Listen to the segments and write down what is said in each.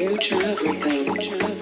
Wow.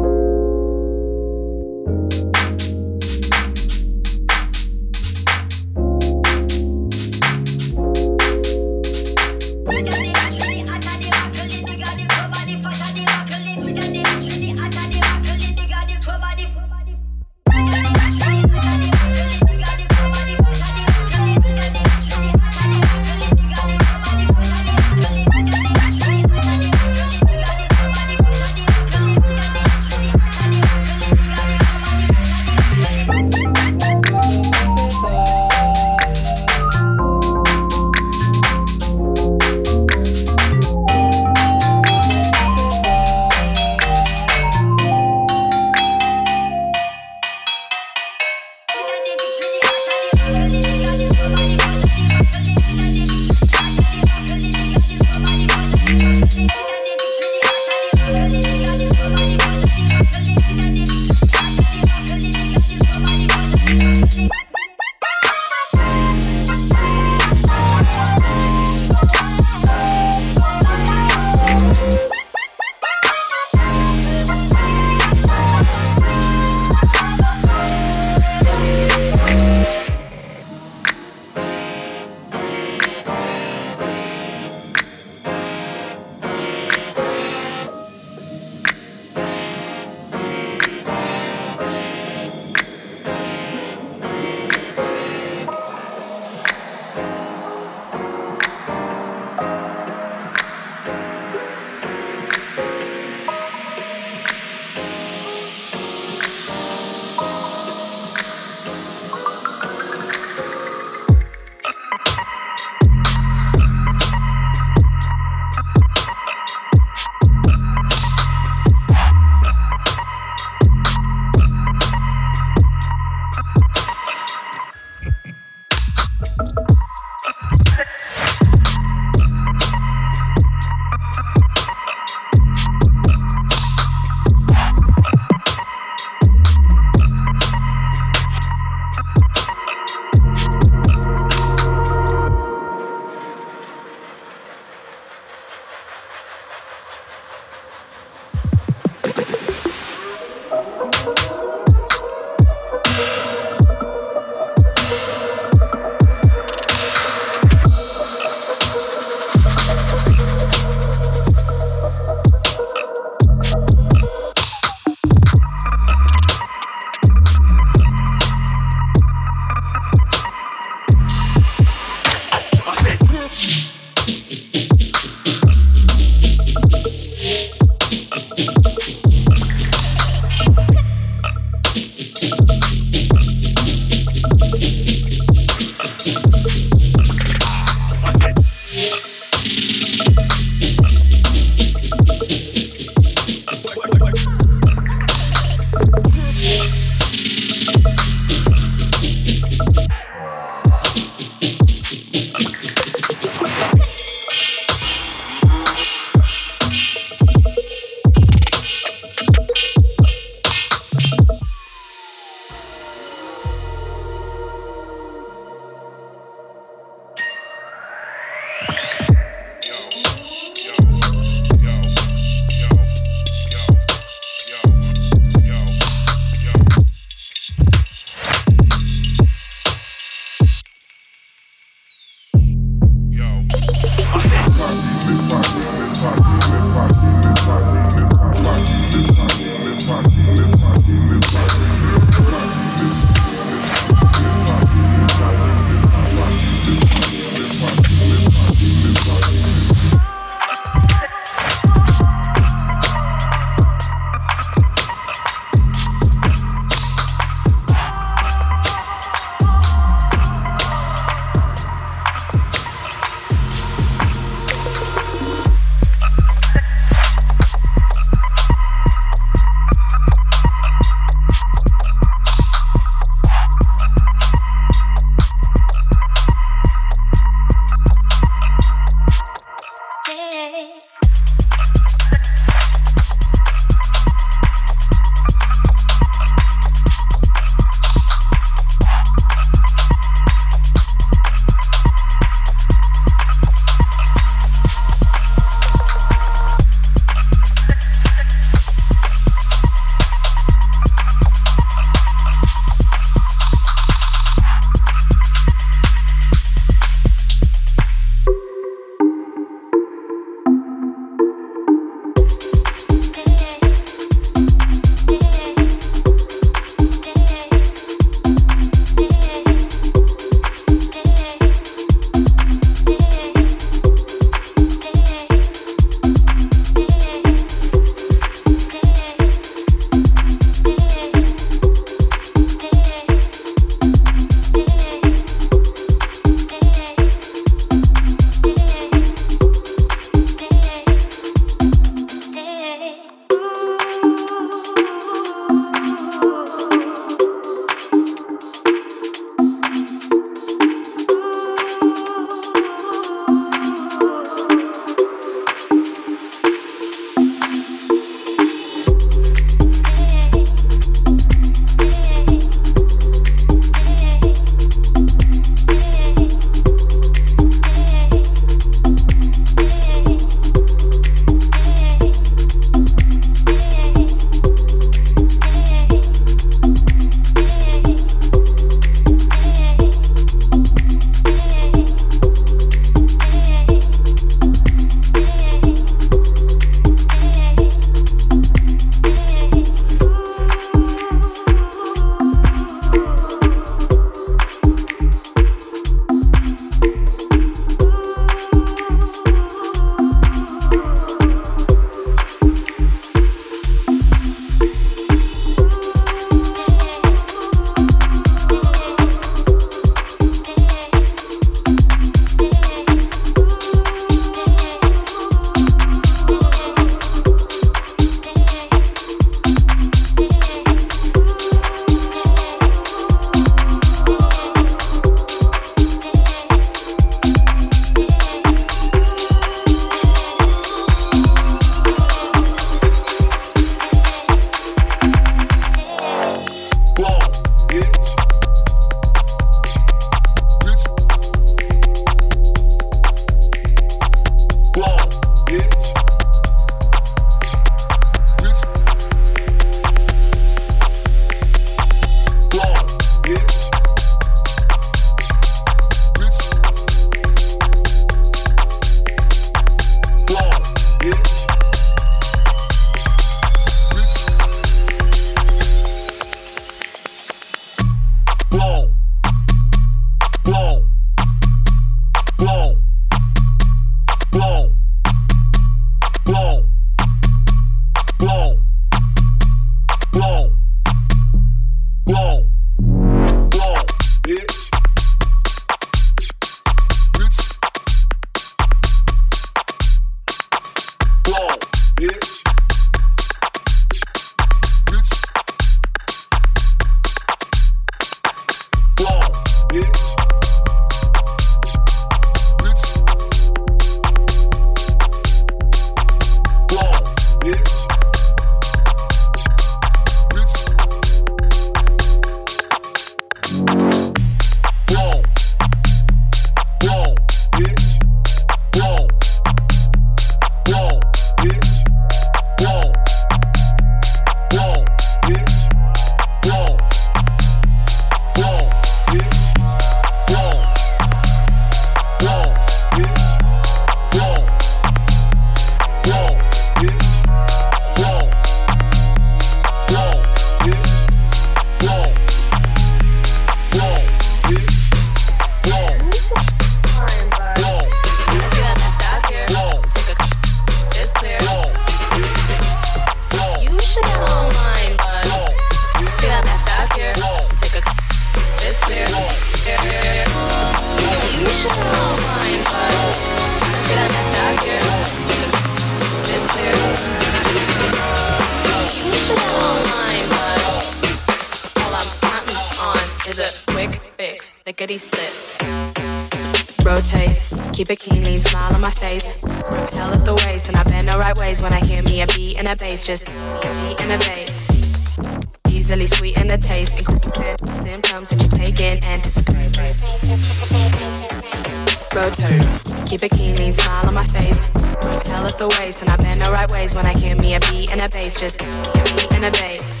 The ways when I hear me a beat and a bass, just beat and a bass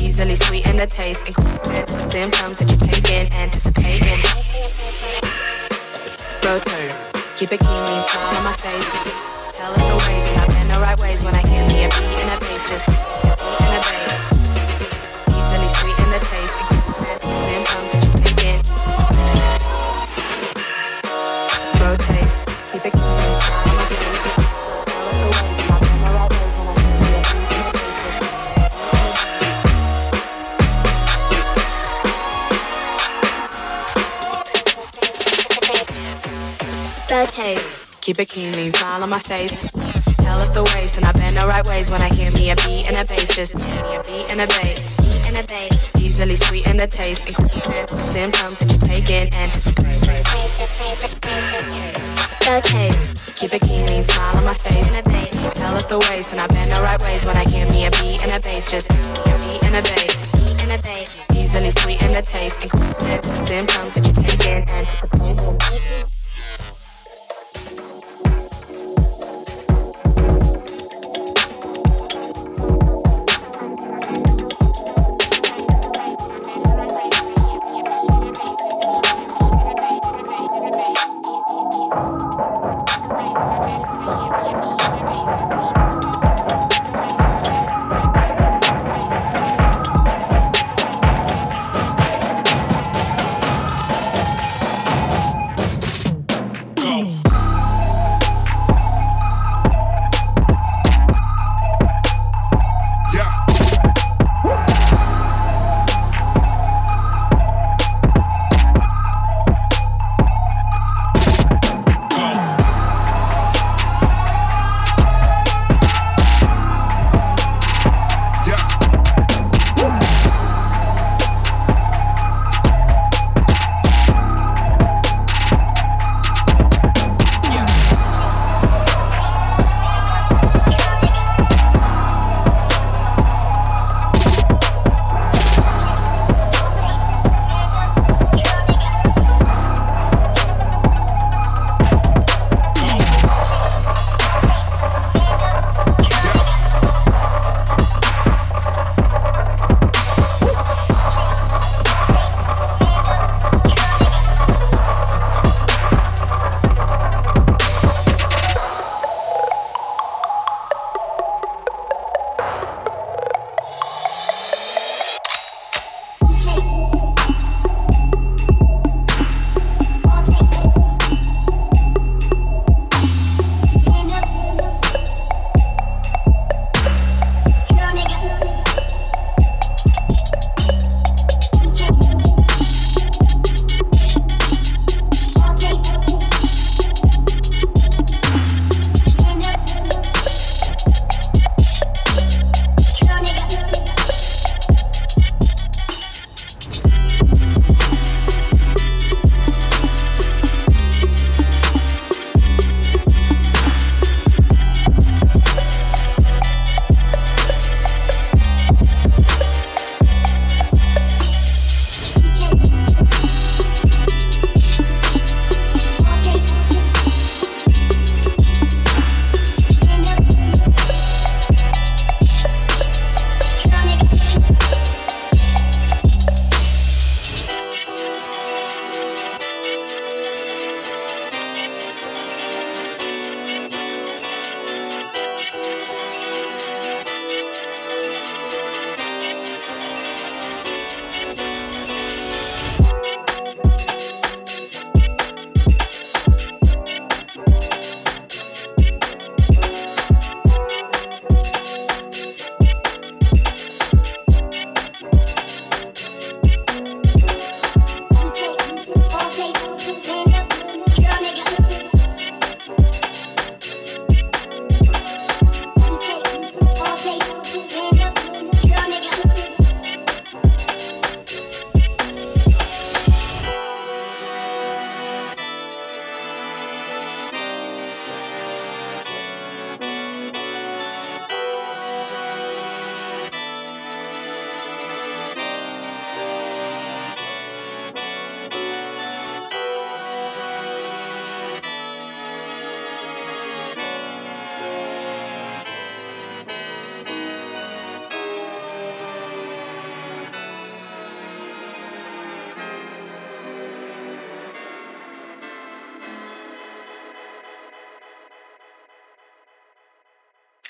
easily sweeten the taste, increasing symptoms that you take in, anticipating. Rotate, keep it clean, lean, smile on my face. Tell it the ways, and I bend the right ways when I hear me a beat and a bass, just beat and a bass. Easily sweeten the taste, increasing symptoms that you take rotate. Keep it clean, lean, smile on my face. Hell at the waist, and I bend the right ways when I hear me a beat and a bass. Just me a beat and a bass. Beat and a bass. Easily sweeten the taste, increasing the symptoms that you take in, anticipate. Rotate. Keep it clean, lean, smile on my face. And a bass. Hell at the waist, and I bend the right ways when I hear me a beat and a bass. Just me a beat and a bass. Beat and a bass. Easily sweeten the taste, increasing the symptoms that you take in, anticipate.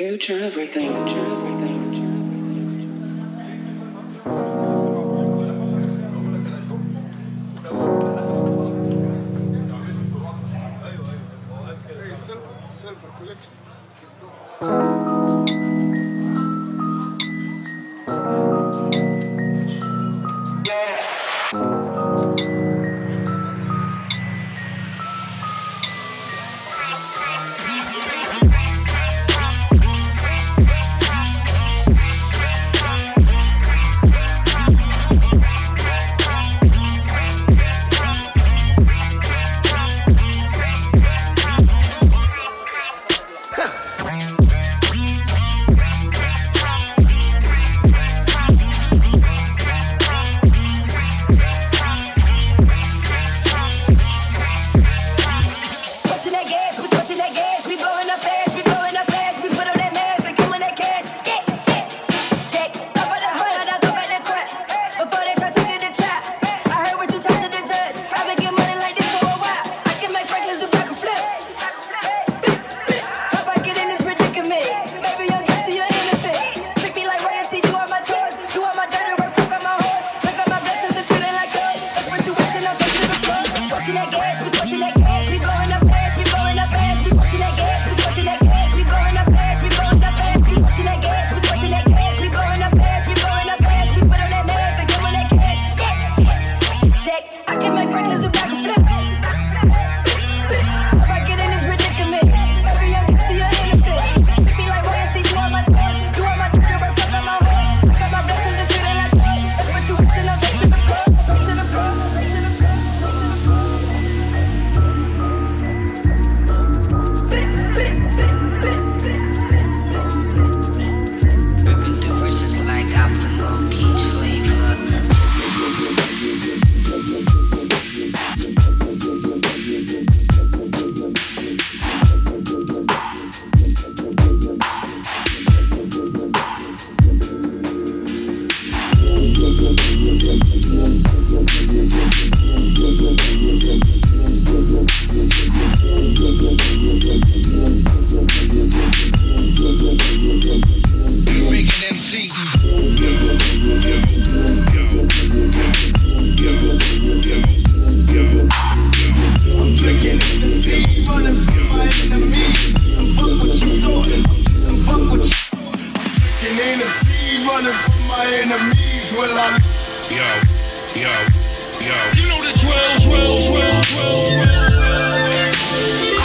Future everything, future Smoking on that Muay Thai, how I feel like.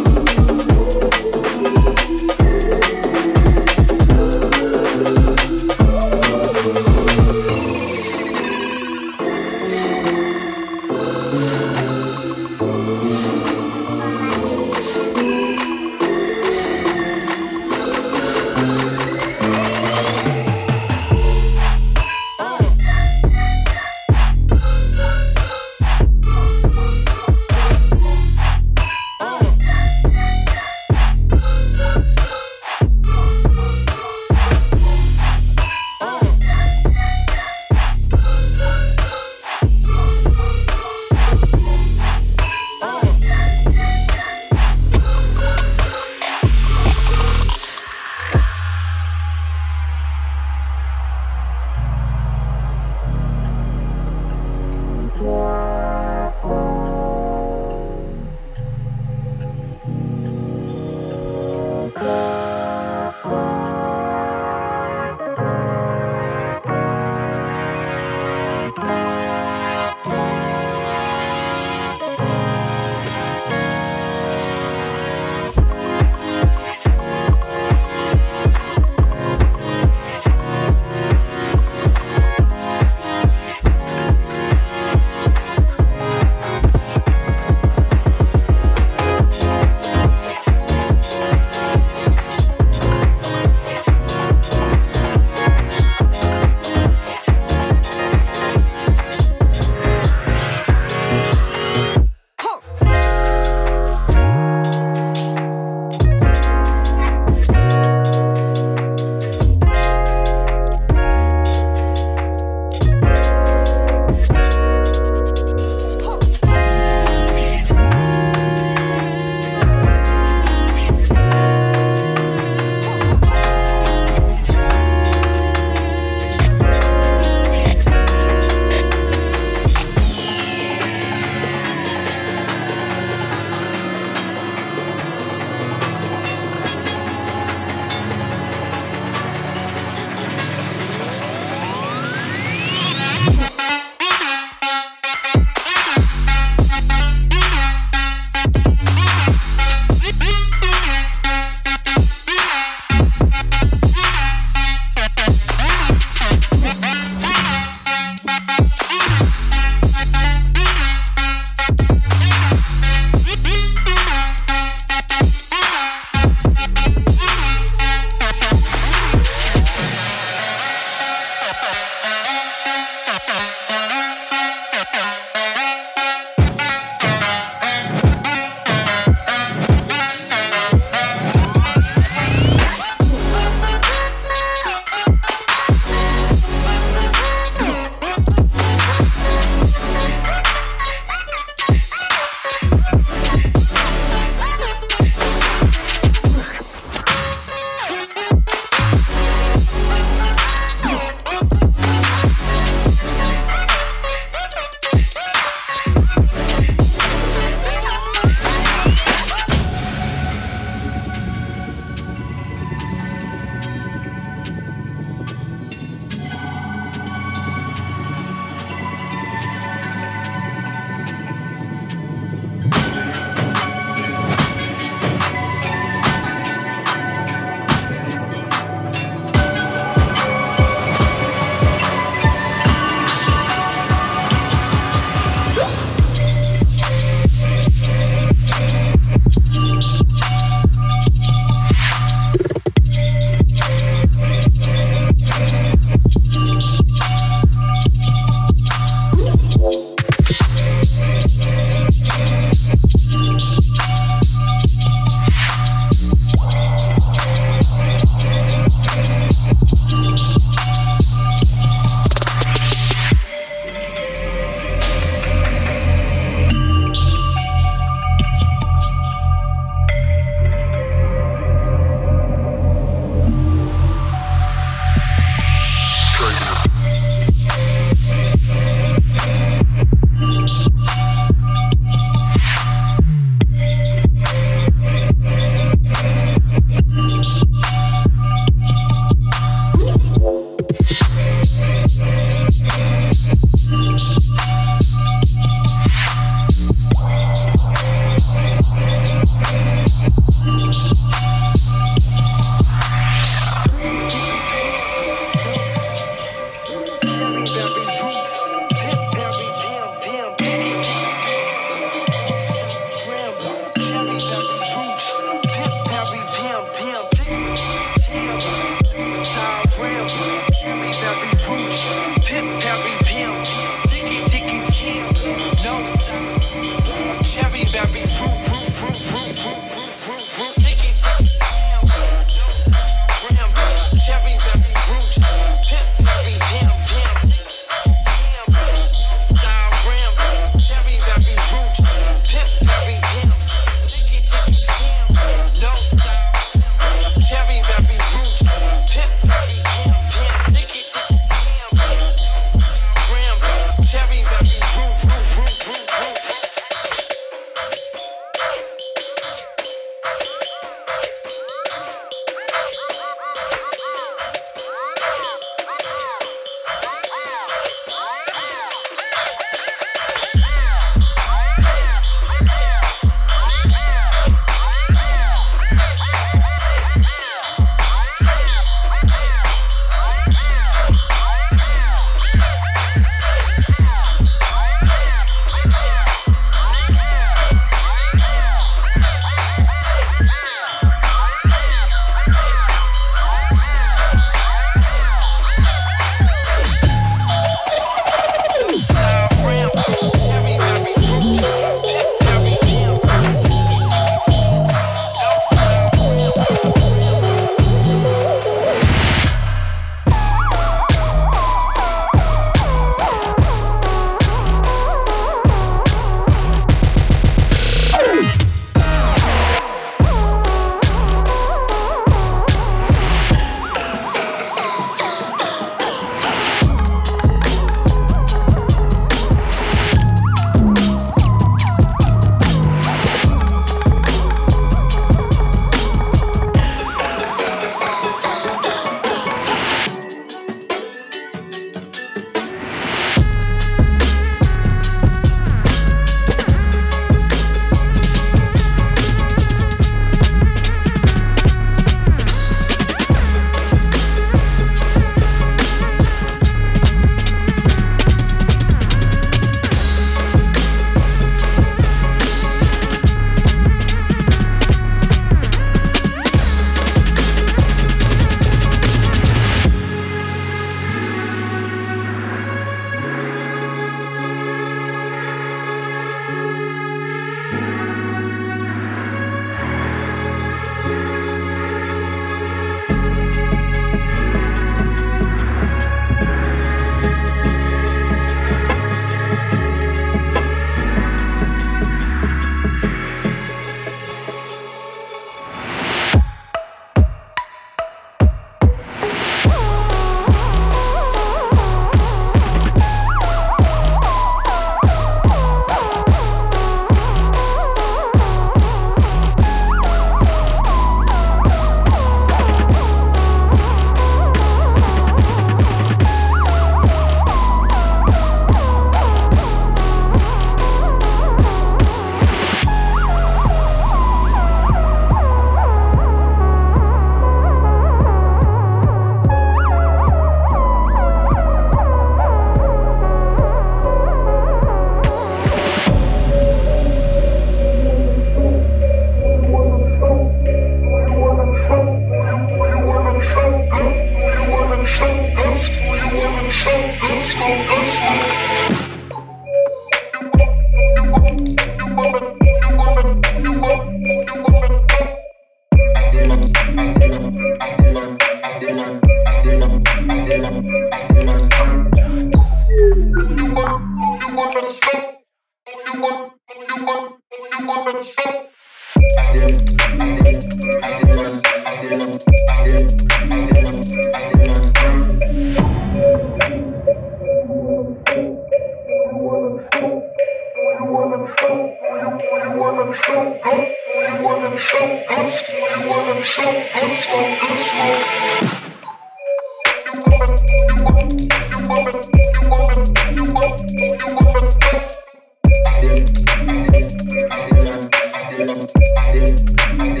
Thank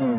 you.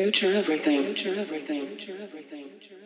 Future everything, future everything, future everything, future.